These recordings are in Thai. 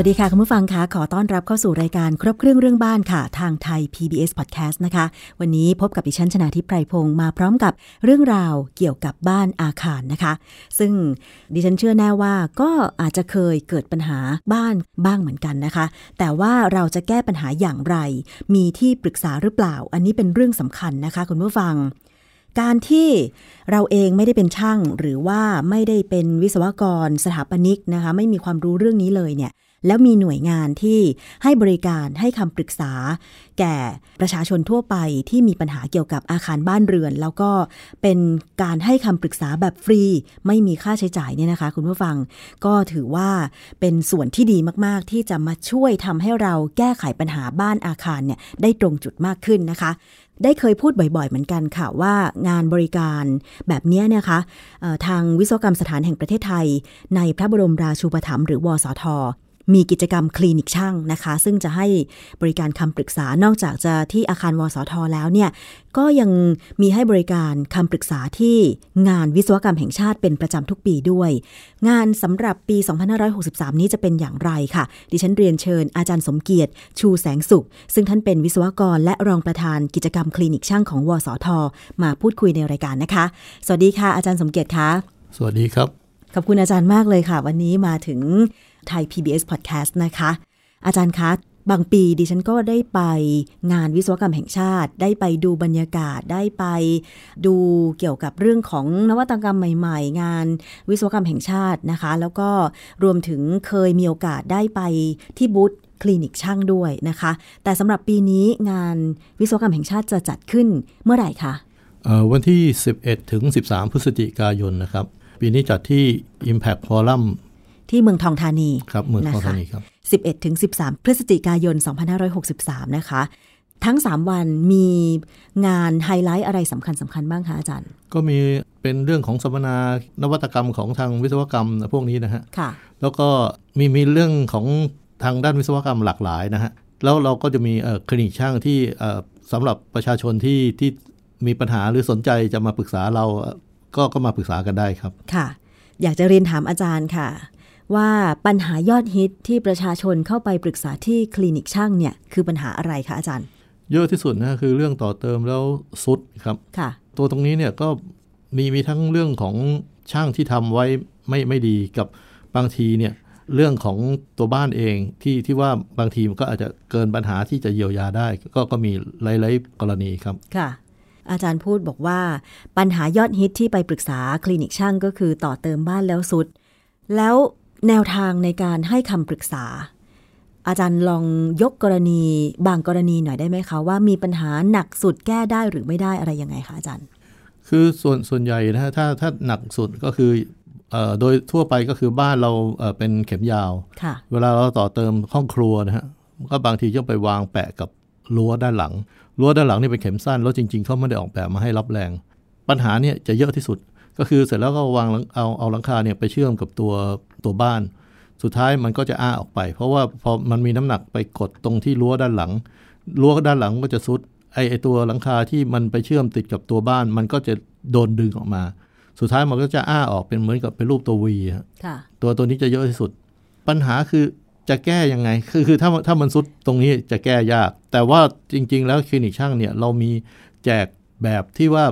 วัสดีค่ะ คุณผู้ฟังคะขอต้อนรับเข้าสู่รายการครบเครื่องเรื่องบ้านค่ะ ทางไทย PBS Podcast นะคะ วันนี้พบกับดิฉันชนาทิพไพรพงศ์มาพร้อมกับเรื่องราวเกี่ยวกับบ้านอาคารนะคะ ซึ่งดิฉันเชื่อแน่ว่าก็อาจจะเคยเกิดปัญหาบ้านบ้างเหมือนกันนะคะ แต่ว่าเราจะแก้ปัญหาอย่างไร มีที่ปรึกษาหรือเปล่า อันนี้เป็นเรื่องสำคัญนะคะ คุณผู้ฟังการที่เราเองไม่ได้เป็นช่างหรือว่าไม่ได้เป็นวิศวกรสถาปนิกนะคะ ไม่มีความรู้เรื่องนี้เลยเนี่ย แล้วมีหน่วยงานที่ให้บริการให้คำปรึกษา แก่ประชาชนทั่วไปที่มีปัญหาเกี่ยวกับอาคารบ้านเรือน แล้วก็เป็นการให้คำปรึกษาแบบฟรี ไม่มีค่าใช้จ่ายเนี่ยนะคะ คุณผู้ฟังก็ถือว่าเป็นส่วนที่ดีมากๆ ที่จะมาช่วยทำให้เราแก้ไขปัญหาบ้านอาคารเนี่ยได้ตรงจุดมากขึ้นนะคะได้เคยพูดบ่อยๆ เหมือนกันค่ะว่างานบริการแบบนี้เนี่ยคะทางวิศวกรรมสถานแห่งประเทศไทย ในพระบรมราชูปถัมภ์หรือวสท มีกิจกรรมคลินิกช่างนะคะ ซึ่งจะให้บริการคำปรึกษานอกจากจะที่อาคารวสทแล้วเนี่ยก็ยังมีให้บริการคำปรึกษาที่งานวิศวกรรมแห่งชาติเป็นประจำทุกปีด้วย งานสำหรับปี 2563 นี้จะเป็นอย่างไรค่ะ ดิฉันเรียนเชิญอาจารย์สมเกียรติ ชูแสงสุข ซึ่งท่านเป็นวิศวกรและรองประธานกิจกรรมคลินิกช่างของวสท มาพูดคุยในรายการนะคะ สวัสดีค่ะอาจารย์สมเกียรติคะสวัสดีครับ ขอบคุณอาจารย์มากเลยค่ะ วันนี้มาถึง ไทย PBS Podcast นะคะ อาจารย์คะ บางปีดิฉันก็ได้ไปงานวิศวกรรมแห่งชาติ ได้ไปดูบรรยากาศ ได้ไปดูเกี่ยวกับเรื่องของนวัตกรรมใหม่ ๆ งานวิศวกรรมแห่งชาตินะคะ แล้วก็รวมถึงเคยมีโอกาสได้ไปที่บูธคลินิกช่างด้วยนะคะ แต่สำหรับปีนี้งานวิศวกรรมแห่งชาติจะจัดขึ้นเมื่อไหร่คะวันที่ 11 ถึง 13 พฤศจิกายนนะครับ ปีนี้จัดที่ Impact Forum ที่เมืองทองธานีครับเมืองทองธานีครับ11ถึง13 พฤศจิกายน 2563 นะคะ ทั้ง 3 วันมีงานไฮไลท์อะไรสำคัญสำคัญบ้างคะอาจารย์ ก็มีเป็นเรื่องของสัมมนานวัตกรรมของทางวิศวกรรมพวกนี้นะฮะค่ะแล้วก็มีมีเรื่องของทางด้านวิศวกรรมหลากหลายนะฮะแล้วเราก็จะมีคลินิกช่างที่สำหรับประชาชนที่ที่มีปัญหาหรือสนใจจะมาปรึกษาเราก็ก็มาปรึกษากันได้ครับค่ะ อยากจะเรียนถามอาจารย์ค่ะ ว่าปัญหายอดฮิตที่ประชาชนเข้าไปปรึกษาที่คลินิกช่างเนี่ยคือปัญหาอะไรคะอาจารย์ เยอะที่สุดนะคือเรื่องต่อเติมแล้วสุดครับค่ะ ตัวตรงนี้เนี่ยก็มีมีทั้งเรื่องของช่างที่ทำไว้ไม่ไม่ดีกับบางทีเนี่ยเรื่องของตัวบ้านเองที่ที่ว่าบางทีมันก็อาจจะเกินปัญหาที่จะเยียวยาได้ ก็ก็มีหลายๆกรณีครับค่ะอาจารย์พูดบอกว่า ปัญหายอดฮิตที่ไปปรึกษาคลินิกช่างก็คือต่อเติมบ้านแล้วสุด แล้ว แนวทางในการให้คำปรึกษา อาจารย์ลองยกกรณีบางกรณีหน่อยได้ไหมคะว่ามีปัญหาหนักสุดแก้ได้หรือไม่ได้อะไรยังไงคะอาจารย์ คือส่วนส่วนใหญ่นะถ้าถ้าหนักสุดก็คือโดยทั่วไปก็คือบ้านเราเป็นเข็มยาว เวลาเราต่อเติมห้องครัวนะฮะก็บางทีต้องไปวางแปะกับรั้วด้านหลังรั้วด้านหลังนี่เป็นเข็มสั้นแล้วจริง ๆเขาไม่ได้ออกแบบมาให้รับแรง ปัญหาเนี่ยจะเยอะที่สุดก็คือเสร็จแล้วก็วางเอาเอาหลังคาเนี่ยไปเชื่อมกับตัว ตัวบ้าน สุดท้ายมันก็จะอ้าออกไป เพราะว่าพอมันมีน้ำหนักไปกดตรงที่รั้วด้านหลัง รั้วด้านหลังก็จะซุดไอไอตัวหลังคาที่มันไปเชื่อมติดกับตัวบ้าน มันก็จะโดนดึงออกมา สุดท้ายมันก็จะอ้าออกเป็นเหมือนกับเป็นรูปตัววีตัวตัวนี้จะเยอะที่สุด ปัญหาคือจะแก้ยังไง คือคือถ้าถ้ามันซุดตรงนี้จะแก้ยาก แต่ว่าจริง ๆ แล้วคลินิกช่างเนี่ยเรามีแจกแบบที่ว่า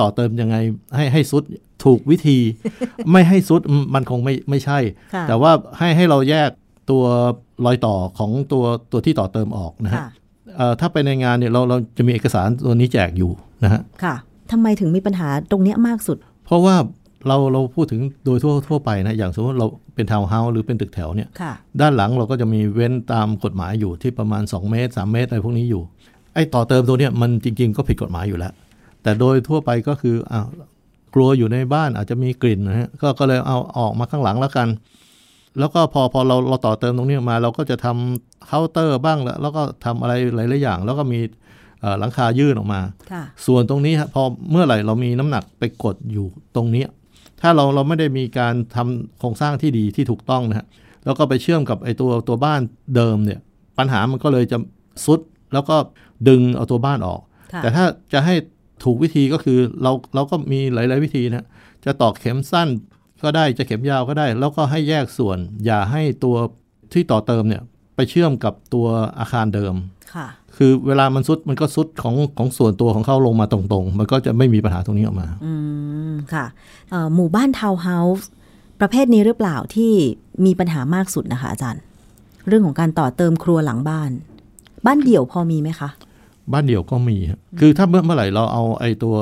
ต่อเติมยังไงให้ให้ซุดถูกวิธี ไม่ให้ซุดมันคงไม่ไม่ใช่ แต่ว่าให้ให้เราแยกตัวรอยต่อของตัวตัวที่ต่อเติมออกนะฮะถ้าไปในงานเนี่ยเราเราจะมีเอกสารตัวนี้แจกอยู่นะฮะค่ะทำไมถึงมีปัญหาตรงนี้มากสุด เพราะว่าเราเราพูดถึงโดยทั่วทั่วไปนะ อย่างสมมติเราเป็นทาวน์เฮาส์หรือเป็นตึกแถวเนี่ยด้านหลังเราก็จะมีเว้นตามกฎหมายอยู่ที่ประมาณ 2 เมตร 3 เมตรอะไรพวกนี้อยู่ไอ้ต่อเติมตัวเนี้ยมันจริง ๆ ก็ผิดกฎหมายอยู่แล้ว แต่โดยทั่วไปก็คืออ้าวกลัวอยู่ในบ้านอาจจะมีกลิ่นนะฮะก็ก็เลยเอาออกมาข้างหลังแล้วกัน แล้วก็พอพอเราเราต่อเติมตรงนี้มาเราก็จะทำเคาน์เตอร์บ้างแล้วแล้วก็ทำอะไรหลายๆอย่าง แล้วก็มีหลังคายื่นออกมา ส่วนตรงนี้ฮะพอเมื่อไหร่เรามีน้ำหนักไปกดอยู่ตรงนี้ ถ้าเราเราไม่ได้มีการทำโครงสร้างที่ดีที่ถูกต้องนะฮะแล้วก็ไปเชื่อมกับไอ้ตัวตัวบ้านเดิมเนี่ยปัญหามันก็เลยจะซุดแล้วก็ดึงเอาตัวบ้านออก แต่ถ้าจะให้ ถูกวิธีก็คือเราเราก็มีหลาย ๆ วิธีนะจะตอกเข็มสั้นก็ได้จะเข็มยาวก็ได้ แล้วก็ให้แยกส่วน อย่าให้ตัวที่ต่อเติมเนี่ยไปเชื่อมกับตัวอาคารเดิมค่ะคือเวลามันซุดมันก็ซุดของของส่วนตัวของเขาลงมาตรงๆ มันก็จะไม่มีปัญหาตรงนี้ออกมา อืม ค่ะหมู่บ้านทาวน์เฮาส์ประเภทนี้หรือเปล่าที่มีปัญหามากสุดนะคะอาจารย์ เรื่องของการต่อเติมครัวหลังบ้าน บ้านเดี่ยวพอมีไหมคะ บ้านเดี่ยวก็มีคือถ้าเมื่อเมื่อไหร่เราเอาไอ้ตัว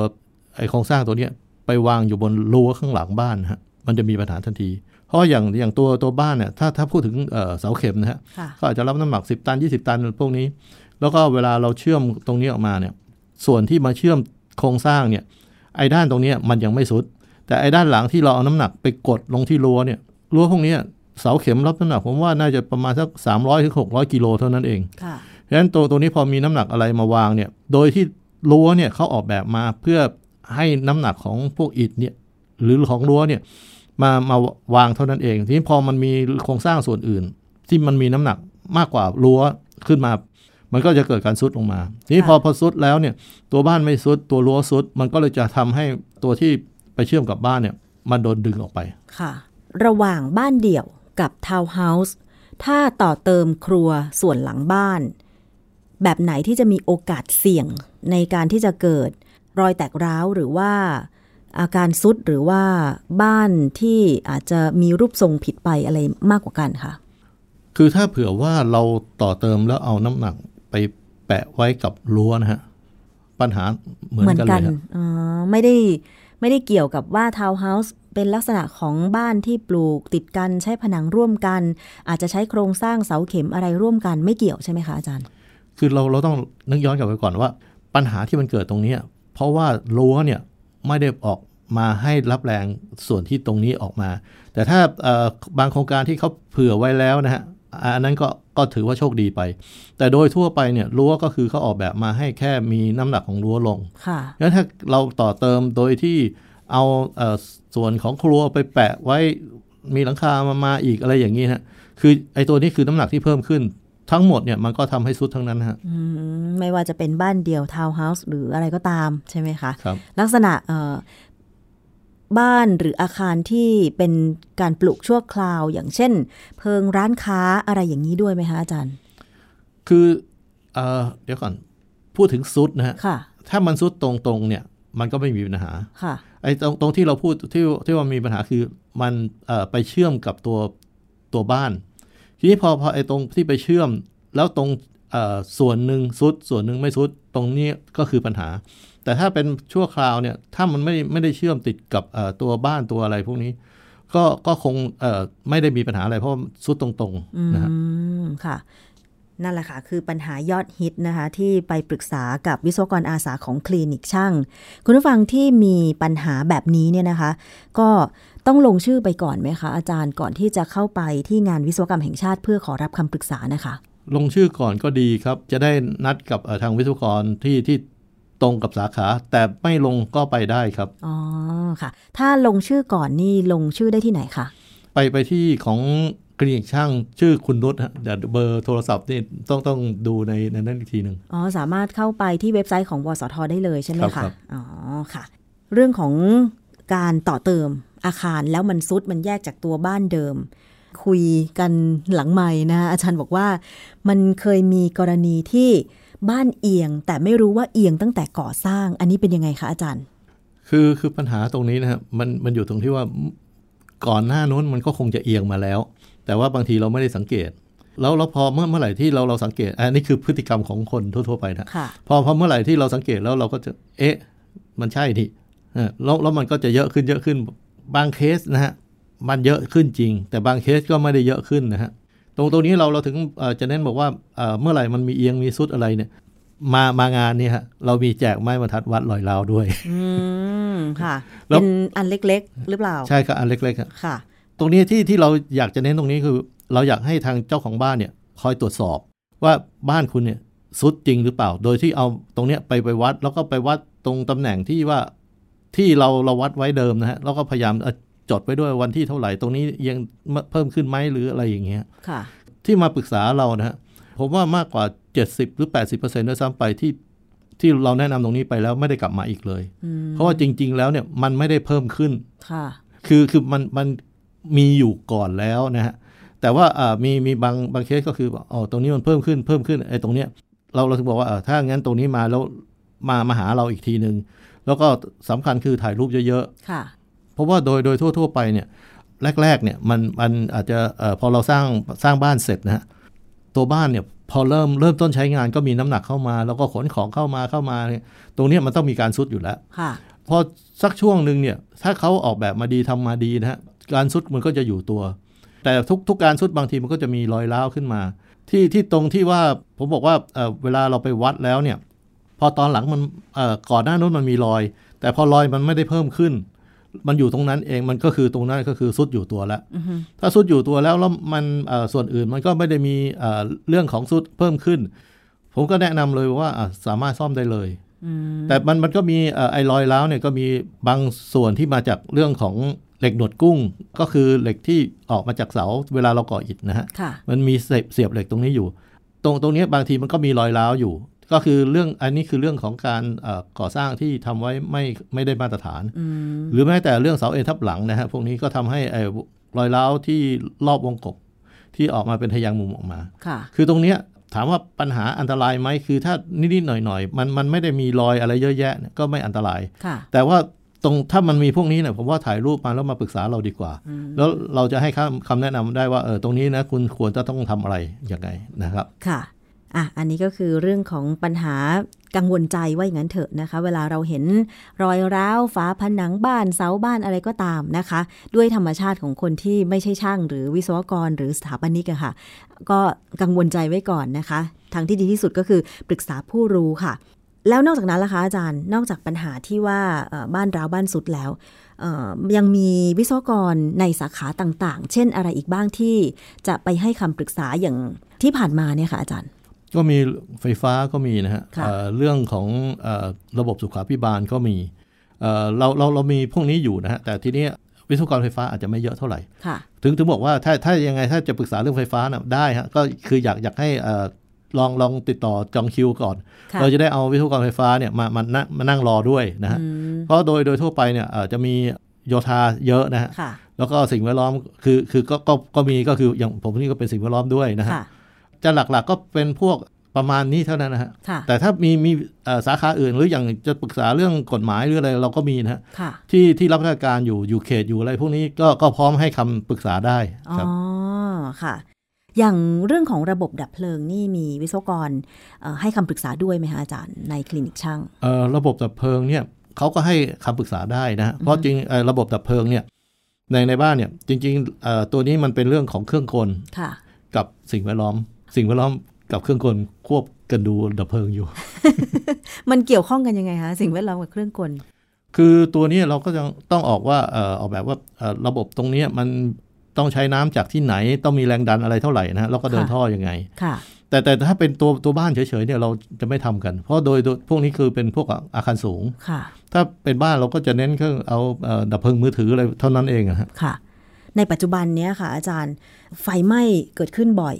ไอ้โครงสร้างตัวเนี้ยไปวางอยู่บนรั้วข้างหลังบ้านฮะมันจะมีปัญหาทันที เพราะอย่างอย่างตัวตัวบ้านเนี่ยถ้าถ้าพูดถึงเสาเข็มนะฮะก็อาจจะรับน้ำหนัก 10 ตัน 20 ตันพวกนี้ แล้วก็เวลาเราเชื่อมตรงนี้ออกมาเนี่ยส่วนที่มาเชื่อมโครงสร้างเนี่ยไอ้ด้านตรงนี้มันยังไม่สุด แต่ไอ้ด้านหลังที่เราเอาน้ำหนักไปกดลงที่รั้วเนี่ยรั้วพวกนี้เสาเข็มรับน้ำหนักผมว่าน่าจะประมาณสักสามร้อยถึงหกร้อยกิโลเท่านั้นเอง เพราะฉะนั้นตัวตัวนี้พอมีน้ำหนักอะไรมาวางเนี่ย โดยที่รั้วเนี่ยเขาออกแบบมาเพื่อให้น้ำหนักของพวกอิฐเนี่ยหรือของรั้วเนี่ยมามาวางเท่านั้นเอง ทีนี้พอมันมีโครงสร้างส่วนอื่น ที่มันมีน้ำหนักมากกว่ารั้วขึ้นมา มันก็จะเกิดการซุดลงมา ทีนี้พอพอซุดแล้วเนี่ยตัวบ้านไม่ซุดตัวรั้วซุดมันก็เลยจะทำให้ตัวที่ไปเชื่อมกับบ้านเนี่ยมันโดนดึงออกไปค่ะ ระหว่างบ้านเดี่ยวกับทาวน์เฮาส์ถ้าต่อเติมครัวส่วนหลังบ้าน แบบไหนที่จะมีโอกาสเสี่ยงในการที่จะเกิดรอยแตกร้าวหรือว่าอาการซุดหรือว่าบ้านที่อาจจะมีรูปทรงผิดไปอะไรมากกว่ากันคะคือถ้าเผื่อว่าเราต่อเติมแล้วเอาน้ำหนักไปแปะไว้กับรั้วนะฮะ ปัญหาเหมือนกันเลยอ๋อไม่ได้ไม่ได้เกี่ยวกับว่าทาวน์เฮาส์เป็นลักษณะของบ้านที่ปลูกติดกันใช้ผนังร่วมกัน อาจจะใช้โครงสร้างเสาเข็มอะไรร่วมกันไม่เกี่ยวใช่ไหมคะอาจารย์ คือเราเราต้องนึกย้อนกลับไปก่อนว่า ปัญหาที่มันเกิดตรงนี้ เพราะว่ารั้วเนี่ยไม่ได้ออกมาให้รับแรงส่วนที่ตรงนี้ออกมา แต่ถ้าบางโครงการที่เขาเผื่อไว้แล้วนะฮะอันนั้นก็ก็ถือว่าโชคดีไป แต่โดยทั่วไปเนี่ยรั้วก็คือเขาออกแบบมาให้แค่มีน้ำหนักของรั้วลงค่ะงั้นถ้าเราต่อเติมโดยที่เอาเอส่วนของครัวไปแปะไว้มีหลังคามามาอีกอะไรอย่างนี้ฮะคือไอ้ตัวนี้คือน้ำหนักที่เพิ่มขึ้น ทั้งหมดเนี่ยมันก็ทำให้สุดทั้งนั้นฮะไม่ว่าจะเป็นบ้านเดี่ยวทาวน์เฮาส์หรืออะไรก็ตามใช่ไหมคะครับลักษณะบ้านหรืออาคารที่เป็นการปลูกชั่วคราว อย่างเช่น เพิงร้านค้าอะไรอย่างนี้ด้วยไหมคะอาจารย์ คือเอเดี๋ยวก่อน พูดถึงซุดนะฮะค่ะถ้ามันซุดตรงๆเนี่ย มันก็ไม่มีปัญหาค่ะไอ้ตรงตรงที่เราพูดที่ที่ว่ามีปัญหาคือมันไปเชื่อมกับตัวตัวบ้าน ทีนี้พอพอไอ้ตรงที่ไปเชื่อม แล้วตรงส่วนหนึ่งซุดส่วนหนึ่งไม่ซุดตรงนี้ก็คือปัญหา แต่ถ้าเป็นชั่วคราวเนี่ยถ้ามันไม่ไม่ได้เชื่อมติดกับตัวบ้านตัวอะไรพวกนี้ ก็ก็คงไม่ได้มีปัญหาอะไรเพราะสุดตรงๆนะค่ะนั่นแหละค่ะ คือปัญหายอดฮิตนะคะ ที่ไปปรึกษากับวิศวกรอาสาของคลินิกช่าง คุณผู้ฟังที่มีปัญหาแบบนี้เนี่ยนะคะ ก็ ต้องลงชื่อไปก่อนไหมคะอาจารย์ก่อนที่จะเข้าไปที่งานวิศวกรรมแห่งชาติเพื่อขอรับคำปรึกษานะคะ ลงชื่อก่อนก็ดีครับ จะได้นัดกับทางวิศวกรที่ที่ตรงกับสาขา แต่ไม่ลงก็ไปได้ครับอ๋อค่ะ ถ้าลงชื่อก่อนนี่ลงชื่อได้ที่ไหนคะไปไปที่ของคลินิกช่างชื่อคุณนุชฮะเดี๋ยวเบอร์โทรศัพท์นี่ต้องต้องดูในในนั้นอีกทีหนึ่งอ๋อสามารถเข้าไปที่เว็บไซต์ของวสทได้เลยใช่ไหมคะอ๋อค่ะ เรื่องของการต่อเติม อาคารแล้วมันซุดมันแยกจากตัวบ้านเดิม คุยกันหลังใหม่นะอาจารย์บอกว่ามันเคยมีกรณีที่บ้านเอียงแต่ไม่รู้ว่าเอียงตั้งแต่ก่อสร้าง อันนี้เป็นยังไงคะอาจารย์ คือคือปัญหาตรงนี้นะครับมันมันอยู่ตรงที่ว่าก่อนหน้านู้นมันก็คงจะเอียงมาแล้ว แต่ว่าบางทีเราไม่ได้สังเกต แล้วเราพอเมื่อเมื่อไหร่ที่เราเราสังเกตอันนี้คือพฤติกรรมของคนทั่ว ๆ ไปนะพอพอเมื่อไหร่ที่เราสังเกตแล้วเราก็จะเอ๊ะ มันใช่ดิแล้วแล้วมันก็จะเยอะขึ้นเยอะขึ้น บางเคสนะฮะมันเยอะขึ้นจริง แต่บางเคสก็ไม่ได้เยอะขึ้นนะฮะตรงตรงนี้เราเราถึงจะเน้นบอกว่าเมื่อไหร่มันมีเอียงมีซุดอะไรเนี่ย มามางานนี่ฮะเรามีแจกไม้บรรทัดวัดลอยลาวด้วย อืมค่ะเป็นอันเล็กๆ หรือเปล่า ใช่ครับอันเล็กๆค่ะ ตรงนี้ที่ที่เราอยากจะเน้นตรงนี้คือ เราอยากให้ทางเจ้าของบ้านเนี่ย คอยตรวจสอบ ว่าบ้านคุณเนี่ยซุดจริงหรือเปล่า โดยที่เอาตรงเนี้ยไปไปวัด แล้วก็ไปวัดตรงตำแหน่งที่ว่า ที่เราเราวัดไว้เดิมนะฮะ แล้วก็พยายามจดไว้ด้วยวันที่เท่าไหร่ ตรงนี้ยังเพิ่มขึ้นไหมหรืออะไรอย่างเงี้ยค่ะที่มาปรึกษาเรานะฮะ ผมว่ามากกว่า 70 หรือ 80%ด้วยซ้ำไปที่ที่เราแนะนำตรงนี้ไปแล้วไม่ได้กลับมาอีกเลย เพราะว่าจริง ๆ แล้วเนี่ยมันไม่ได้เพิ่มขึ้นค่ะคือคือมันมันมีอยู่ก่อนแล้วนะฮะ แต่ว่าอ่ามีมีบางบางเคสก็คืออ๋อตรงนี้มันเพิ่มขึ้นเพิ่มขึ้นไอ้ตรงเนี้ยเราเราถึงบอกว่าถ้างั้นตรงนี้มาแล้วมามาหาเราอีกทีหนึ่ง แล้วก็สำคัญคือถ่ายรูปเยอะค่ะๆเพราะว่าโดยโดยทั่ว ๆ ไปเนี่ยแรกๆเนี่ยมันมันอาจจะเอ่อพอเราสร้างสร้างบ้านเสร็จนะฮะตัวบ้านเนี่ยพอเริ่มเริ่มต้นใช้งานก็มีน้ำหนักเข้ามา แล้วก็ขนของเข้ามาเข้ามาเนี่ยตรงเนี้ยมันต้องมีการซุดอยู่แล้วค่ะพอสักช่วงหนึ่งเนี่ยถ้าเขาออกแบบมาดีทำมาดีนะฮะการซุดมันก็จะอยู่ตัว แต่ทุกทุกการซุดบางทีมันก็จะมีรอยร้าวขึ้นมา ที่ที่ตรงที่ว่าผมบอกว่าเเวลาเราไปวัดแล้วเนี่ย พอตอนหลังมันก่อนหน้านู้นมันมีรอย แต่พอรอยมันไม่ได้เพิ่มขึ้น มันอยู่ตรงนั้นเองมันก็คือตรงนั้นก็คือซุดอยู่ตัวแล้ว ถ้าซุดอยู่ตัวแล้วแล้วมันส่วนอื่นมันก็ไม่ได้มีเรื่องของซุดเพิ่มขึ้น ผมก็แนะนำเลยว่าสามารถซ่อมได้เลยแต่มันมันก็มีไอ้รอยร้าวเนี่ยก็มีบางส่วนที่มาจากเรื่องของเหล็กหนวดกุ้ง ก็คือเหล็กที่ออกมาจากเสาเวลาเราก่ออิฐนะฮะมันมีเสียบเสียบเหล็กตรงนี้อยู่ ตรงตรงนี้บางทีมันก็มีรอยร้าวอยู่ ก็คือเรื่องอันนี้คือเรื่องของการก่อสร้างที่ทำไว้ไม่ไม่ได้มาตรฐาน หรือแม้แต่เรื่องเสาเอ็นทับหลังนะฮะพวกนี้ก็ทำให้รอยร้าวที่รอบวงกบที่ออกมาเป็นทะยางมุมออกมาคือตรงเนี้ยถามว่าปัญหาอันตรายไหมคือถ้านิดๆหน่อยๆมันมันไม่ได้มีรอยอะไรเยอะแยะก็ไม่อันตราย แต่ว่าตรงถ้ามันมีพวกนี้เนี่ยผมว่าถ่ายรูปมาแล้วมาปรึกษาเราดีกว่า แล้วเราจะให้คำคำแนะนำได้ว่าเออตรงนี้นะคุณควรจะต้องทำอะไรยังไงนะครับ ค่ะ อะอันนี้ก็คือเรื่องของปัญหากังวลใจว่าอย่างนั้นเถอะนะคะ เวลาเราเห็นรอยร้าวฝาผนังบ้านเสาบ้านอะไรก็ตามนะคะ ด้วยธรรมชาติของคนที่ไม่ใช่ช่าง หรือวิศวกรหรือสถาปนิกอะค่ะ ก็กังวลใจไว้ก่อนนะคะ ทางที่ดีที่สุดก็คือปรึกษาผู้รู้ค่ะ แล้วนอกจากนั้นล่ะคะอาจารย์นอกจากปัญหาที่ว่าบ้านร้าวบ้านสุดแล้วยังมีวิศวกรในสาขาต่างๆ เช่นอะไรอีกบ้างที่จะไปให้คำปรึกษาอย่างที่ผ่านมาเนี่ยค่ะอาจารย์ ก็มีไฟฟ้าก็มีนะฮะเรื่องของระบบสุขาพิบาลก็มีเราเราเรามีพวกนี้อยู่นะฮะแต่ทีนี้วิศวกรไฟฟ้าอาจจะไม่เยอะเท่าไหร่ถึงถึงบอกว่าถ้าถ้ายังไงถ้าจะปรึกษาเรื่องไฟฟ้านะได้ฮะก็คืออยากอยากให้ลองลองติดต่อจองคิวก่อน เราจะได้เอาวิศวกรไฟฟ้าเนี่ยมามานั่งมานั่งรอด้วยนะฮะเพราะโดยโดยทั่วไปเนี่ยจะมีโยธาเยอะนะฮะแล้วก็สิ่งแวดล้อมคือคือก็ก็ก็มีก็คืออย่างผมนี่ก็เป็นสิ่งแวดล้อมด้วยนะฮะ จะหลักๆก็เป็นพวกประมาณนี้เท่านั้นนะฮะ แต่ถ้ามีมีสาขาอื่นหรืออย่างจะปรึกษาเรื่องกฎหมายหรืออะไรเราก็มีนะฮะที่ที่รับราชการอยู่อยู่เขตอยู่อะไรพวกนี้ก็ก็พร้อมให้คำปรึกษาได้ครับอ๋อค่ะ อย่างเรื่องของระบบดับเพลิงนี่มีวิศวกรให้คำปรึกษาด้วยไหมคะอาจารย์ในคลินิกช่างระบบดับเพลิงเนี่ยเขาก็ให้คำปรึกษาได้นะเพราะจริงระบบดับเพลิงเนี่ยในในบ้านเนี่ยจริงๆตัวนี้มันเป็นเรื่องของเครื่องกลกับสิ่งแวดล้อม สิ่งแวดล้อมกับเครื่องกลควบกันดูดับเพลิงอยู่ มันเกี่ยวข้องกันยังไงคะสิ่งแวดล้อมกับเครื่องกล คือตัวนี้เราก็จะต้องออกว่าออกแบบว่าระบบตรงนี้มันต้องใช้น้ำจากที่ไหน ต้องมีแรงดันอะไรเท่าไหร่นะแล้วก็เดินท่ออยังไงแต่แต่ถ้าเป็นตัวตัวบ้านเฉยๆเนี่ยเราจะไม่ทำกัน เพราะโดยพวกนี้คือเป็นพวกอาคารสูงถ้าเป็นบ้านเราก็จะเน้นเครื่องเอาดับเพลิงมือถืออะไรเท่านั้นเองอะค่ะ ในปัจจุบันเนี้ยค่ะ อาจารย์ไฟไหม้เกิดขึ้นบ่อย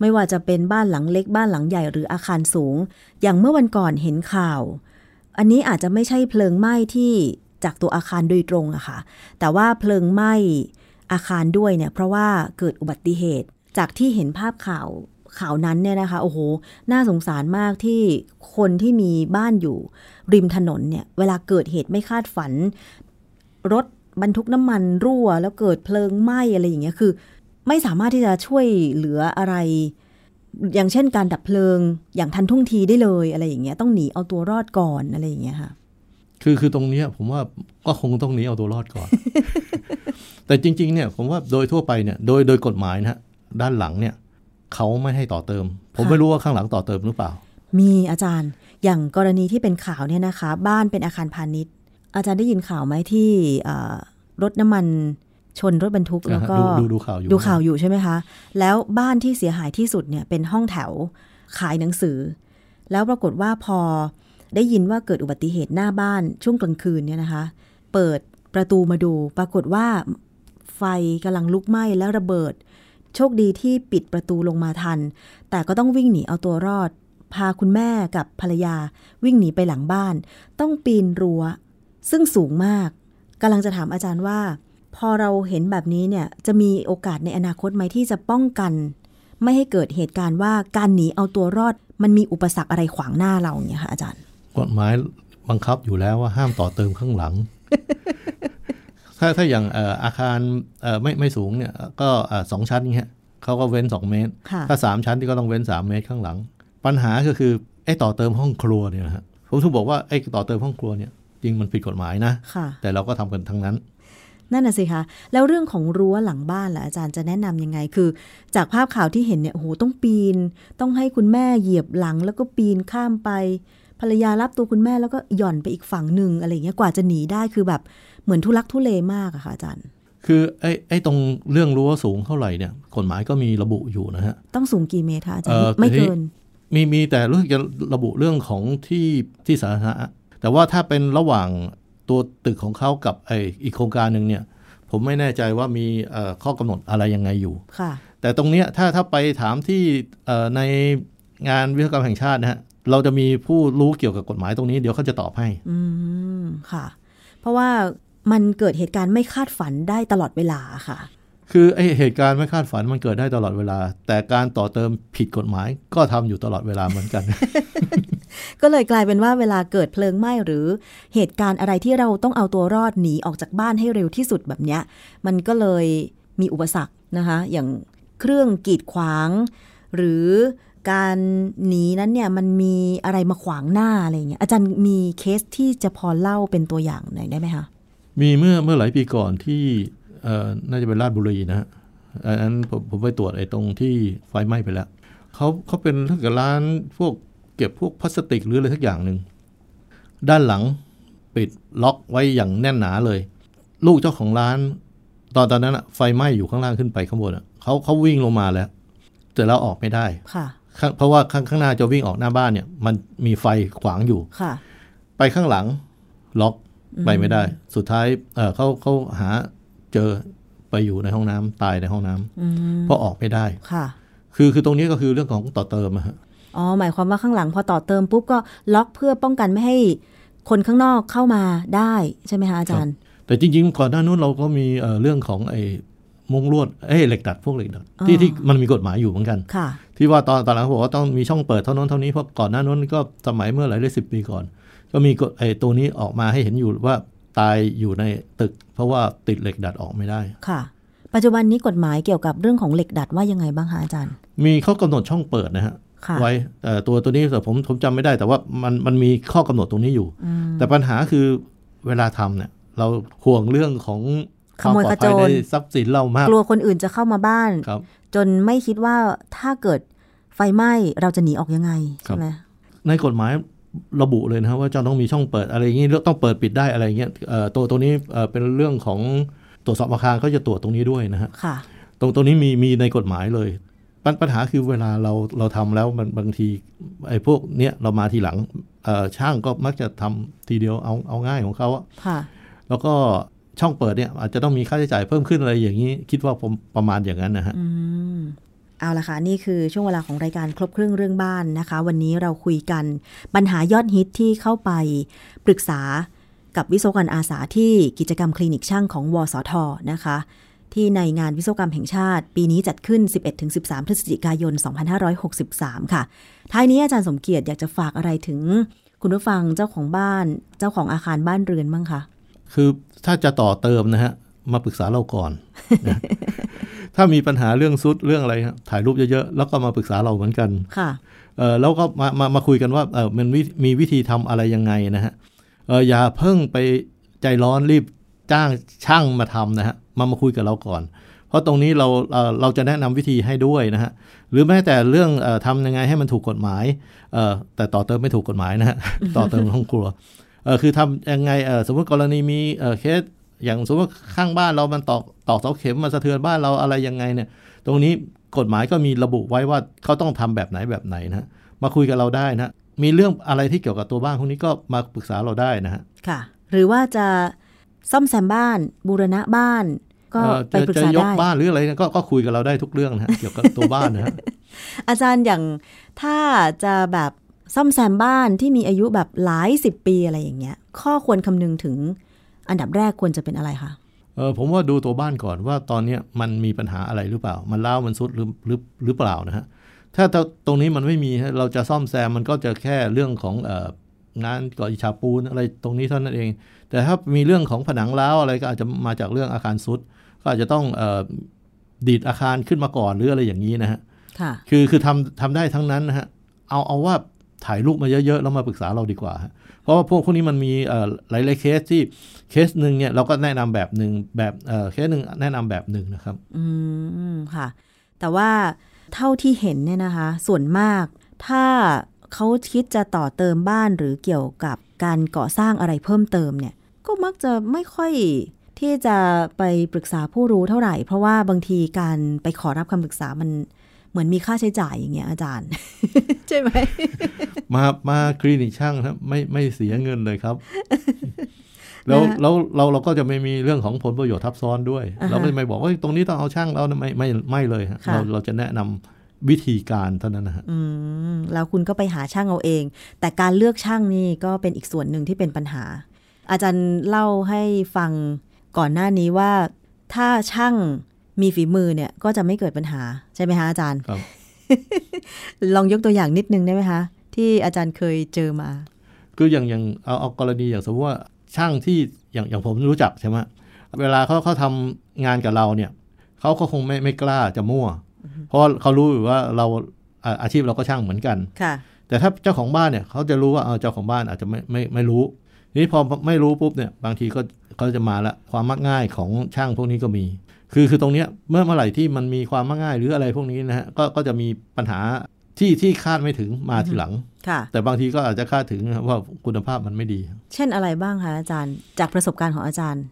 ไม่ว่าจะเป็นบ้านหลังเล็กบ้านหลังใหญ่หรืออาคารสูง อย่างเมื่อวันก่อนเห็นข่าว อันนี้อาจจะไม่ใช่เพลิงไหม้ที่จากตัวอาคารโดยตรงอะค่ะ แต่ว่าเพลิงไหม้อาคารด้วยเนี่ย เพราะว่าเกิดอุบัติเหตุ จากที่เห็นภาพข่าวข่าวนั้นเนี่ยนะคะ โอ้โห น่าสงสารมากที่คนที่มีบ้านอยู่ ริมถนนเนี่ย เวลาเกิดเหตุไม่คาดฝัน รถบรรทุกน้ำมันรั่ว แล้วเกิดเพลิงไหม้อะไรอย่างเงี้ยคือ ไม่สามารถที่จะช่วยเหลืออะไร อย่างเช่นการดับเพลิง อย่างทันท่วงทีได้เลยอะไรอย่างเงี้ยต้องหนีเอาตัวรอดก่อนอะไรอย่างเงี้ยค่ะ คือคือตรงนี้ผมว่าก็คงต้องหนีเอาตัวรอดก่อน แต่จริง ๆ เนี่ยผมว่าโดยทั่วไปเนี่ยโดยโดยกฎหมายนะด้านหลังเนี่ยเขาไม่ให้ต่อเติม ผมไม่รู้ว่าข้างหลังต่อเติมหรือเปล่า มีอาจารย์อย่างกรณีที่เป็นข่าวเนี่ยนะคะ บ้านเป็นอาคารพาณิชย์ อาจารย์ได้ยินข่าวไหมที่รถน้ำมัน ชนรถบรรทุกแล้วก็ดูดูข่าวอยู่ดูข่าวอยู่ใช่ไหมคะ แล้วบ้านที่เสียหายที่สุดเนี่ยเป็นห้องแถวขายหนังสือ แล้วปรากฏว่าพอได้ยินว่าเกิดอุบัติเหตุหน้าบ้านช่วงกลางคืนเนี่ยนะคะ เปิดประตูมาดู ปรากฏว่าไฟกำลังลุกไหม้แล้วระเบิด โชคดีที่ปิดประตูลงมาทัน แต่ก็ต้องวิ่งหนีเอาตัวรอด พาคุณแม่กับภรรยาวิ่งหนีไปหลังบ้าน ต้องปีนรัว้ว ซึ่งสูงมากกำลังจะถามอาจารย์ว่า พอเราเห็นแบบนี้เนี่ยจะมีโอกาสในอนาคตไหมที่จะป้องกัน ไม่ให้เกิดเหตุการณ์ว่าการหนีเอาตัวรอด มันมีอุปสรรคอะไรขวางหน้าเราเนี่ยค่ะอาจารย์ กฎหมายบังคับอยู่แล้วว่าห้ามต่อเติมข้างหลัง ถ้าถ้าอย่างอาคารไม่ไม่สูงเนี่ยก็สองชั้นเงี้ยเขาก็เว้นสองเมตร ถ้าสามชั้นที่ก็ต้องเว้นสามเมตรข้างหลัง ปัญหาก็คือไอ้ต่อเติมห้องครัวเนี่ยฮะผมถึงบอกว่าไอ้ต่อเติมห้องครัวเนี่ยจริงมันผิดกฎหมายนะ แต่เราก็ทำกันทั้งนั้น นั่นน่ะสิคะแล้วเรื่องของรั้วหลังบ้านล่ะอาจารย์จะแนะนํำยังไงคือ จากภาพข่าวที่เห็นเนี่ยโอ้โหต้องปีน ต้องให้คุณแม่เหยียบหลัง แล้วก็ปีนข้ามไป ภรรยารับตัวคุณแม่แล้วก็หย่อนไปอีกฝั่งหนึ่งอะไรเงี้ยกว่าจะหนีได้คือแบบเหมือนทุลักทุเลมากอะค่ะอาจารย์ คือไอ้ไอ้ตรงเรื่องรั้วสูงเท่าไหร่เนี่ยกฎหมายก็มีระบุอยู่นะฮะต้องสูงกี่เมตรคะอาจารย์ไม่เกินมีมีแต่รู้สึกจะระบุเรื่องของที่ที่สาธารณะแต่ว่าถ้าเป็นระหว่าง ตัวตึกของเขากับไอ้อีกโครงการหนึ่งเนี่ย ผมไม่แน่ใจว่ามีข้อกำหนดอะไรยังไงอยู่ค่ะ แต่ตรงเนี้ยถ้าถ้าไปถามที่ในงานวิศวกรรมแห่งชาตินะฮะเราจะมีผู้รู้เกี่ยวกับกฎหมายตรงนี้เดี๋ยวเขาจะตอบให้ อืมค่ะ เพราะว่ามันเกิดเหตุการณ์ไม่คาดฝันได้ตลอดเวลาค่ะ คือไอเหตุการณ์ไม่คาดฝันมันเกิดได้ตลอดเวลา แต่การต่อเติมผิดกฎหมายก็ทำอยู่ตลอดเวลาเหมือนกัน ก็เลยกลายเป็นว่าเวลาเกิดเพลิงไหม้หรือเหตุการณ์อะไรที่เราต้องเอาตัวรอดหนีออกจากบ้านให้เร็วที่สุดแบบเนี้ย มันก็เลยมีอุปสรรคนะคะ อย่างเครื่องกีดขวาง หรือการหนีนั้นเนี่ยมันมีอะไรมาขวางหน้าอะไรเงี้ยอาจารย์มีเคสที่จะพอเล่าเป็นตัวอย่างหน่อยได้ไหมคะมีเมื่อเมื่อหลายปีก่อนที่น่าจะเป็นราชบุรีนะฮะอันนั้นผมผมไปตรวจไอ้ตรงที่ไฟไหม้ไปแล้วเขาเขาเป็นถ้าเกิดร้านพวก เก็บพวกพลาสติกหรืออะไรสักอย่างหนึ่งด้านหลังปิดล็อกไว้อย่างแน่นหนาเลย ลูกเจ้าของร้าน ตอนตอนนั้นอะไฟไหม้อยู่ข้างล่างขึ้นไปข้างบนอะเขาเขาวิ่งลงมาแล้วแต่แล้วออกไม่ได้ค่ะเพราะว่าข้างข้างหน้าจะวิ่งออกหน้าบ้านเนี่ย มันมีไฟขวางอยู่ค่ะ ไปข้างหลังล็อกไปไม่ได้ สุดท้ายเเขาเขาหาเจอไปอยู่ในห้องน้ำตายในห้องน้ำเพราะออกไม่ได้ค่ะ คือคือตรงนี้ก็คือเรื่องของต่อเติมอะฮะ อ๋อหมายความว่าข้างหลังพอต่อเติมปุ๊บก็ล็อกเพื่อป้องกันไม่ให้คนข้างนอกเข้ามาได้ใช่ไหมคะอาจารย์ แต่จริงๆก่อนหน้านู้นเราก็มีเรื่องของไอ้มุงลวดเอ้เหล็กดัดพวกเหล็กดัดที่ที่มันมีกฎหมายอยู่เหมือนกันที่ว่าตอนตอนหลังบอกว่าต้องมีช่องเปิดเท่านั้นเท่านี้เพราะก่อนหน้านั้นก็สมัยเมื่อหลายสิบปีก่อน ก็มีกฎไอ้ตัวนี้ออกมาให้เห็นอยู่ว่าตายอยู่ในตึก เพราะว่าติดเหล็กดัดออกไม่ได้ค่ะ ปัจจุบันนี้กฎหมายเกี่ยวกับเรื่องของเหล็กดัดว่ายังไงบ้างคะอาจารย์ มีเข้อกำหนดช่องเปิดนะฮะ ไว้ตัวตัวนี้แต่ผมผมจำไม่ได้ แต่ว่ามันมันมีข้อกำหนดตรงนี้อยู่ แต่ปัญหาคือเวลาทำเนี่ย เราห่วงเรื่องของขโมยขโจรทรัพย์สินเรามากกลัวคนอื่นจะเข้ามาบ้านจนไม่คิดว่าถ้าเกิดไฟไหม้เราจะหนีออกยังไงใช่ไหมในกฎหมายระบุเลยนะครับว่าจะต้องมีช่องเปิดอะไรอย่างนี้ต้องเปิดปิดได้อะไรเงี้ยตัวตัวนี้เป็นเรื่องของตรวจสอบอาคารเขาจะตรวจตรงนี้ด้วยนะฮะตรงตรงนี้มีมีในกฎหมายเลย ปัญหาคือเวลาเราเราทำแล้วมันบางทีไอ้พวกเนี้ยเรามาทีหลังช่างก็มักจะทำทีเดียวเอาเอาง่ายของเขาอะแล้วก็ช่องเปิดเนี่ย อาจจะต้องมีค่าใช้จ่ายเพิ่มขึ้นอะไรอย่างนี้ คิดว่าผมประมาณอย่างนั้นนะฮะเอาละค่ะ นี่คือช่วงเวลาของรายการครบเครื่องเรื่องบ้านนะคะ วันนี้เราคุยกันปัญหายอดฮิตที่เข้าไปปรึกษากับวิศวกรอาสาที่กิจกรรมคลินิกช่างของวสทนะคะ ที่ในงานวิศวกรรมแห่งชาติ ปีนี้จัดขึ้น 11-13 พฤศจิกายน 2563 ค่ะ ท้ายนี้อาจารย์สมเกียรติอยากจะฝากอะไรถึง คุณผู้ฟังเจ้าของบ้าน เจ้าของอาคารบ้านเรือนบ้างคะ คือถ้าจะต่อเติมนะฮะ มาปรึกษาเราก่อนนะถ้ามีปัญหาเรื่องซุดเรื่องอะไรถ่ายรูปเยอะๆ แล้วก็มาปรึกษาเราเหมือนกัน ค่ะเออแล้วก็มามามาคุยกันว่าเออมันมีวิธีทำอะไรยังไงนะฮะเอออย่าเพิ่งไปใจร้อนรีบ จ้างช่างมาทำนะฮะมามาคุยกับเราก่อน เพราะตรงนี้เราเราจะแนะนำวิธีให้ด้วยนะฮะหรือแม้แต่เรื่องอทำยังไงให้มันถูกกฎหมายแต่ต่อเติมไม่ถูกกฎหมายนะฮะต่อเติมห้องครัวคือทำยังไงสมมติกรณีมีเคสอย่างสมมติข้างบ้านเรามันตอกตอกเสาเข็มมาสะเทือนบ้านเราอะไรยังไงเนี่ยตรงนี้กฎหมายก็มีระบุไว้ว่าเขาต้องทำแบบไหนแบบไหนนะมาคุยกับเราได้นะมีเรื่องอะไรที่เกี่ยวกับตัวบ้านพวกนี้ก็มาปรึกษาเราได้นะฮะค่ะ หรือว่าจะ ซ่อมแซมบ้าน บูรณะบ้านก็ก็ไปปรึกษาได้จะยกบ้านหรืออะไรก็ก็คุยกับเราได้ทุกเรื่องนะเกี่ยวกับตัวบ้านนะอาจารย์อย่างถ้าจะแบบซ่อมแซมบ้านที่มีอายุแบบหลายสิบปีอะไรอย่างเงี้ย ข้อควรคำนึงถึงอันดับแรกควรจะเป็นอะไรคะเออผมว่าดูตัวบ้านก่อนว่าตอนนี้มันมีปัญหาอะไรหรือเปล่า มันเล่ามันซุดหรือหรือหรือเปล่านะฮะถ้าตรงนี้มันไม่มีเราจะซ่อมแซมมันก็จะแค่เรื่องของเอ่องานก่ออิชาปูนอะไรตรงนี้เท่านั้นเอง แต่ถ้ามีเรื่องของผนังล้าวอะไรก็อาจจะมาจากเรื่องอาคารซุดก็อาจจะต้องเอ่อดีดอาคารขึ้นมาก่อนหรืออะไรอย่างนี้นะฮะคือคือทำทำได้ทั้งนั้นนะฮะเอาเอาว่าถ่ายรูปมาเยอะๆแล้วมาปรึกษาเราดีกว่า เพราะว่าพวกพวกนี้มันมีหลายหลายเคสที่เคสหนึ่งเนี่ยเราก็แนะนำแบบหนึ่งแบบเคสหนึ่งแนะนำแบบหนึ่งนะครับ อืมค่ะ แต่ว่าเท่าที่เห็นเนี่ยนะคะ ส่วนมากถ้า เขาคิดจะต่อเติมบ้านหรือเกี่ยวกับการก่อสร้างอะไรเพิ่มเติมเนี่ย ก็มักจะไม่ค่อยที่จะไปปรึกษาผู้รู้เท่าไหร่ เพราะว่าบางทีการไปขอรับคำปรึกษามันเหมือนมีค่าใช้จ่ายอย่างเงี้ยอาจารย์ ใช่ไหมมามาคลินิกช่างครับไม่ไม่เสียเงินเลยครับ แล้วแล้วเราเราก็จะไม่มีเรื่องของผลประโยชน์ทับซ้อนด้วย เราไม่ไม่บอกว่าตรงนี้ต้องเอาช่างเราไม่ไม่ไม่เลยเราเราจะแนะนำ วิธีการเท่านั้นนะฮะอืมแล้วคุณก็ไปหาช่างเอาเอง แต่การเลือกช่างนี่ก็เป็นอีกส่วนหนึ่งที่เป็นปัญหา อาจารย์เล่าให้ฟังก่อนหน้านี้ว่า ถ้าช่างมีฝีมือเนี่ยก็จะไม่เกิดปัญหาใช่ไหมคะอาจารย์ครับลองยกตัวอย่างนิดนึงได้ไหมคะ ที่อาจารย์เคยเจอมา คืออย่างอย่างเอาเอากรณีอย่างสมมติว่าช่างที่อย่างอย่างผมรู้จักใช่ไหมเวลาเขาเขาทำงานกับเราเนี่ยเขาก็คงไม่ไม่กล้าจะมั่ว เพราะเขารู้อยู่ว่าเราอาชีพเราก็ช่างเหมือนกันค่ะ แต่ถ้าเจ้าของบ้านเนี่ยเขาจะรู้ว่าเจ้าของบ้านอาจจะไม่ไม่ไม่รู้นี่พอไม่รู้ปุ๊บเนี่ยบางทีก็เขาจะมาละความมักง่ายของช่างพวกนี้ก็มี คือคือตรงเนี้ยเมื่อเมื่อไหร่ที่มันมีความมักง่ายหรืออะไรพวกนี้นะฮะก็ก็จะมีปัญหาที่ที่คาดไม่ถึงมาทีหลังค่ะแต่บางทีก็อาจจะคาดถึงว่าคุณภาพมันไม่ดี เช่นอะไรบ้างคะอาจารย์ จากประสบการณ์ของอาจารย์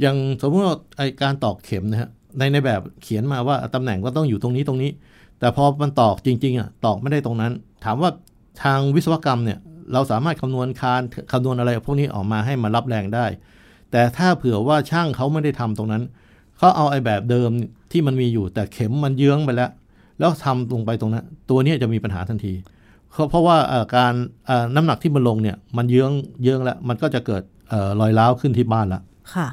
อย่างสมมติว่าไอการตอกเข็มนะฮะ ในในแบบเขียนมาว่าตำแหน่งก็ต้องอยู่ตรงนี้ตรงนี้ แต่พอมันตอกจริงๆอะตอกไม่ได้ตรงนั้น ถามว่าทางวิศวกรรมเนี่ยเราสามารถคำนวณคานคำนวณอะไรพวกนี้ออกมาให้มารับแรงได้ แต่ถ้าเผื่อว่าช่างเขาไม่ได้ทำตรงนั้นเขาเอาไอ้แบบเดิมที่มันมีอยู่แต่เข็มมันเยื้องไปแล้ว แล้วทำลงไปตรงนั้น ตัวนี้จะมีปัญหาทันที เพราะว่าการน้ำหนักที่มันลงเนี่ยมันเยื้องเยื้องแล้วมันก็จะเกิดรอยร้าวขึ้นที่บ้านละค่ะ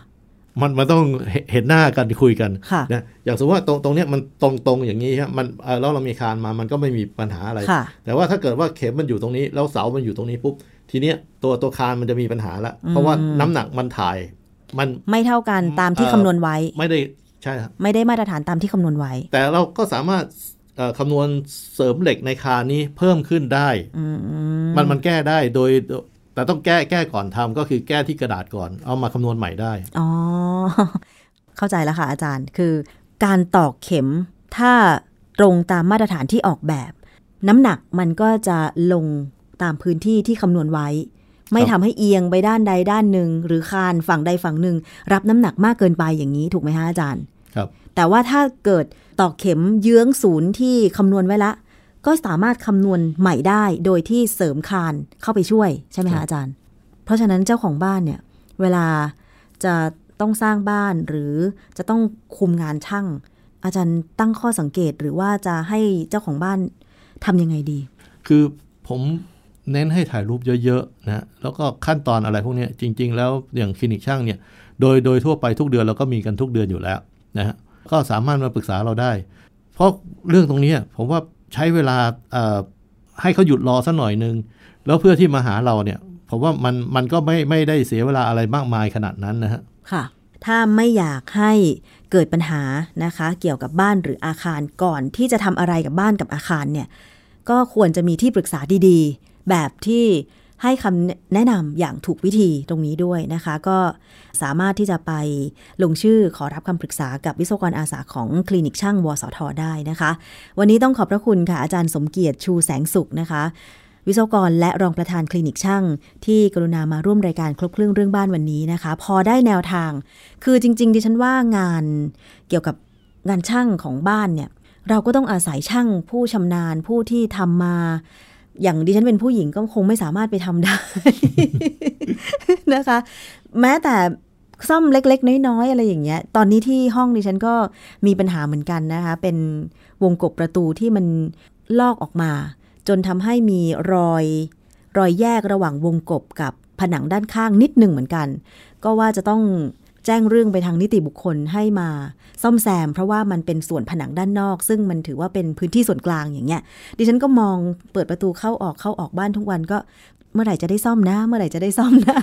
มันมันต้องเห็นหน้ากันคุยกันนะอย่างสมมติว่าตรงตรงเนี้ยมันตรงตรงอย่างนี้ครับมันแล้วเรามีคานมามันก็ไม่มีปัญหาอะไร แต่ว่าถ้าเกิดว่าเข็มมันอยู่ตรงนี้ แล้วเสามันอยู่ตรงนี้ปุ๊บทีเนี้ยตัวตัวคานมันจะมีปัญหาละเพราะว่าน้ำหนักมันถ่าย มันไม่เท่ากันตามที่คำนวณไว้ ไม่ได้ใช่ครับไม่ได้มาตรฐานตามที่คำนวณไว้ แต่เราก็สามารถคำนวณเสริมเหล็กในคานี้เพิ่มขึ้นได้ มันมันแก้ได้โดย แต่ต้องแก้แก้ก่อนทำก็คือแก้ที่กระดาษก่อน เอามาคำนวณใหม่ได้ อ๋อ เข้าใจแล้วค่ะอาจารย์คือ การตอกเข็มถ้าตรงตามมาตรฐานที่ออกแบบ น้ำหนักมันก็จะลงตามพื้นที่ที่คำนวณไว้ ไม่ทำให้เอียงไปด้านใดด้านหนึ่ง หรือคานฝั่งใดฝั่งหนึ่ง รับน้ำหนักมากเกินไปอย่างนี้ถูกไหมฮะอาจารย์ ครับ แต่ว่าถ้าเกิดตอกเข็มเยื้องศูนย์ที่คำนวณไว้ละ ก็สามารถคำนวณใหม่ได้โดยที่เสริมคานเข้าไปช่วยใช่ไหมคะอาจารย์ เพราะฉะนั้นเจ้าของบ้านเนี่ย เวลาจะต้องสร้างบ้านหรือจะต้องคุมงานช่าง อาจารย์ตั้งข้อสังเกตหรือว่าจะให้เจ้าของบ้านทำยังไงดี คือผมเน้นให้ถ่ายรูปเยอะๆนะแล้วก็ขั้นตอนอะไรพวกนี้จริง ๆ แล้วอย่างคลินิกช่างเนี่ยโดยโดยทั่วไปทุกเดือนเราก็มีกันทุกเดือนอยู่แล้วนะฮะก็สามารถมาปรึกษาเราได้ เพราะเรื่องตรงนี้ผมว่า ใช้เวลาให้เขาหยุดรอสักหน่อยหนึ่งแล้วเพื่อที่มาหาเราเนี่ยผมว่ามันมันก็ไม่ไม่ได้เสียเวลาอะไรมากมายขนาดนั้นนะฮะค่ะ ถ้าไม่อยากให้เกิดปัญหานะคะ เกี่ยวกับบ้านหรืออาคารก่อนที่จะทำอะไรกับบ้านกับอาคารเนี่ย ก็ควรจะมีที่ปรึกษาดีๆ แบบที่ ให้คำแนะนำอย่างถูกวิธีตรงนี้ด้วยนะคะ ก็สามารถที่จะไปลงชื่อขอรับคำปรึกษากับวิศวกรอาสาของคลินิกช่างวสทได้นะคะ วันนี้ต้องขอบพระคุณค่ะอาจารย์สมเกียรติชูแสงสุขนะคะ วิศวกรและรองประธานคลินิกช่าง ที่กรุณามาร่วมรายการครบเครื่องเรื่องบ้านวันนี้นะคะ พอได้แนวทาง คือจริง ๆ ดิฉันว่างานเกี่ยวกับงานช่างของบ้านเนี่ยเราก็ต้องอาศัยช่างผู้ชำนาญผู้ที่ทำมา อย่างดิฉันเป็นผู้หญิงก็คงไม่สามารถไปทำได้ นะคะ แม้แต่ซ่อมเล็ก ๆ น้อย ๆ อะไรอย่างเงี้ย ตอนนี้ที่ห้องดิฉันก็มีปัญหาเหมือนกันนะคะ เป็นวงกบประตูที่มันลอกออกมา จนทำให้มีรอย รอยแยกระหว่างวงกบกับผนังด้านข้างนิดหนึ่งเหมือนกัน ก็ว่าจะต้อง แจ้งเรื่องไปทางนิติบุคคลให้มาซ่อมแซม เพราะว่ามันเป็นส่วนผนังด้านนอก ซึ่งมันถือว่าเป็นพื้นที่ส่วนกลางอย่างเงี้ย ดิฉันก็มองเปิดประตูเข้าออกเข้าออกบ้านทุกวันก็เมื่อไหร่จะได้ซ่อมนะ เมื่อไหร่จะได้ซ่อมนะ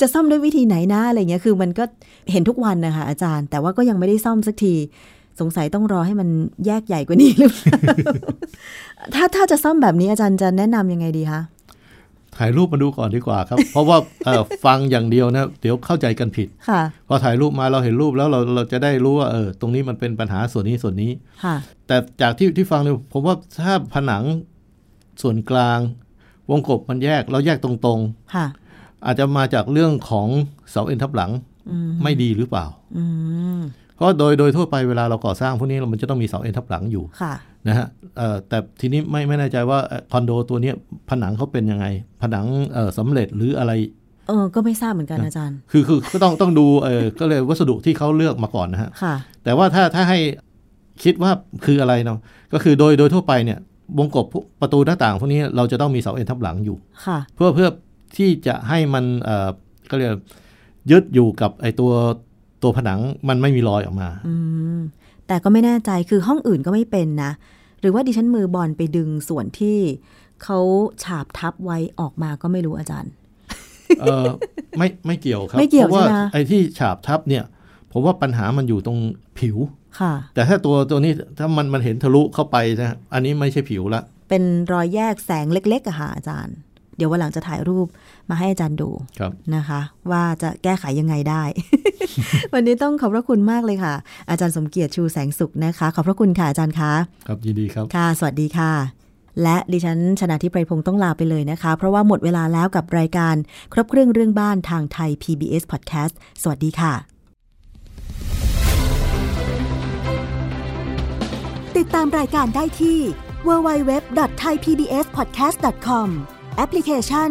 จะซ่อมด้วยวิธีไหนนะอะไรเงี้ยคือมันก็เห็นทุกวันนะคะอาจารย์ แต่ว่าก็ยังไม่ได้ซ่อมสักทีสงสัยต้องรอให้มันแยกใหญ่กว่านี้หรือเปล่าถ้าถ้าจะซ่อมแบบนี้อาจารย์จะแนะนํำยังไงดีคะ ถ่ายรูปมาดูก่อนดีกว่าครับ เพราะว่าฟังอย่างเดียวนะ เดี๋ยวเข้าใจกันผิดค่ะพอถ่ายรูปมาเราเห็นรูปแล้วเราเราจะได้รู้ว่าเออตรงนี้มันเป็นปัญหาส่วนนี้ส่วนนี้ค่ะแต่จากที่ที่ฟังเนี่ยผมว่าถ้าผนังส่วนกลาง วงกบมันแยกเราแยกตรงๆค่ะอาจจะมาจากเรื่องของเสาเอ็นทับหลังไม่ดีหรือเปล่าอืม เพราะโดยโดยทั่วไปเวลาเราก่อสร้างพวกนี้มันจะต้องมีเสาเอ็นทับหลังอยู่ค่ะนะฮะเอ่อแต่ทีนี้ไม่ไม่แน่ใจว่าคอนโดตัวเนี้ยผนังเขาเป็นยังไง ผนังเอ่อสำเร็จหรืออะไรเออ ก็ไม่ทราบเหมือนกันอาจารย์ คือคือก็ต้องต้องดูเออก็เลยวัสดุที่เขาเลือกมาก่อนนะฮะค่ะ แต่ว่าถ้าถ้าให้คิดว่าคืออะไรเนาะก็คือโดยโดยทั่วไปเนี่ยวงกบพวกประตูหน้าต่างพวกนี้เราจะต้องมีเสาเอ็นทับหลังอยู่ค่ะ เพื่อเพื่อที่จะให้มันเอ่อก็เรียกยึดอยู่กับไอตัว ตัวผนังมันไม่มีรอยออกมาอืมแต่ก็ไม่แน่ใจคือห้องอื่นก็ไม่เป็นนะ หรือว่าดิฉันมือบอลไปดึงส่วนที่เขาฉาบทับไว้ออกมาก็ไม่รู้อาจารย์เออไม่ไม่เกี่ยวครับไม่เกี่ยวเพราะว่าใช่ไหมไอ้ที่ฉาบทับเนี่ย ผมว่าปัญหามันอยู่ตรงผิวค่ะ แต่ถ้าตัวตัวนี้ถ้ามันมันเห็นทะลุเข้าไปนะอันนี้ไม่ใช่ผิวละเป็นรอยแยกแสงเล็กๆอะค่ะอาจารย์ เดี๋ยววันหลังจะถ่ายรูป มาให้อาจารย์ดูครับนะคะ ว่าจะแก้ไขยังไงได้ วันนี้ต้องขอบพระคุณมากเลยค่ะ อาจารย์สมเกียรติชูแสงสุขนะคะ ขอบพระคุณค่ะอาจารย์คะครับยินดีครับค่ะ สวัสดีค่ะ และดิฉันชนะทิพไพรพงศ์ต้องลาไปเลยนะคะ เพราะว่าหมดเวลาแล้วกับรายการครบเครื่องเรื่องบ้านทางไทย PBS Podcast สวัสดีค่ะ ติดตามรายการได้ที่ www.thaipbspodcast.com แอปพลิเคชัน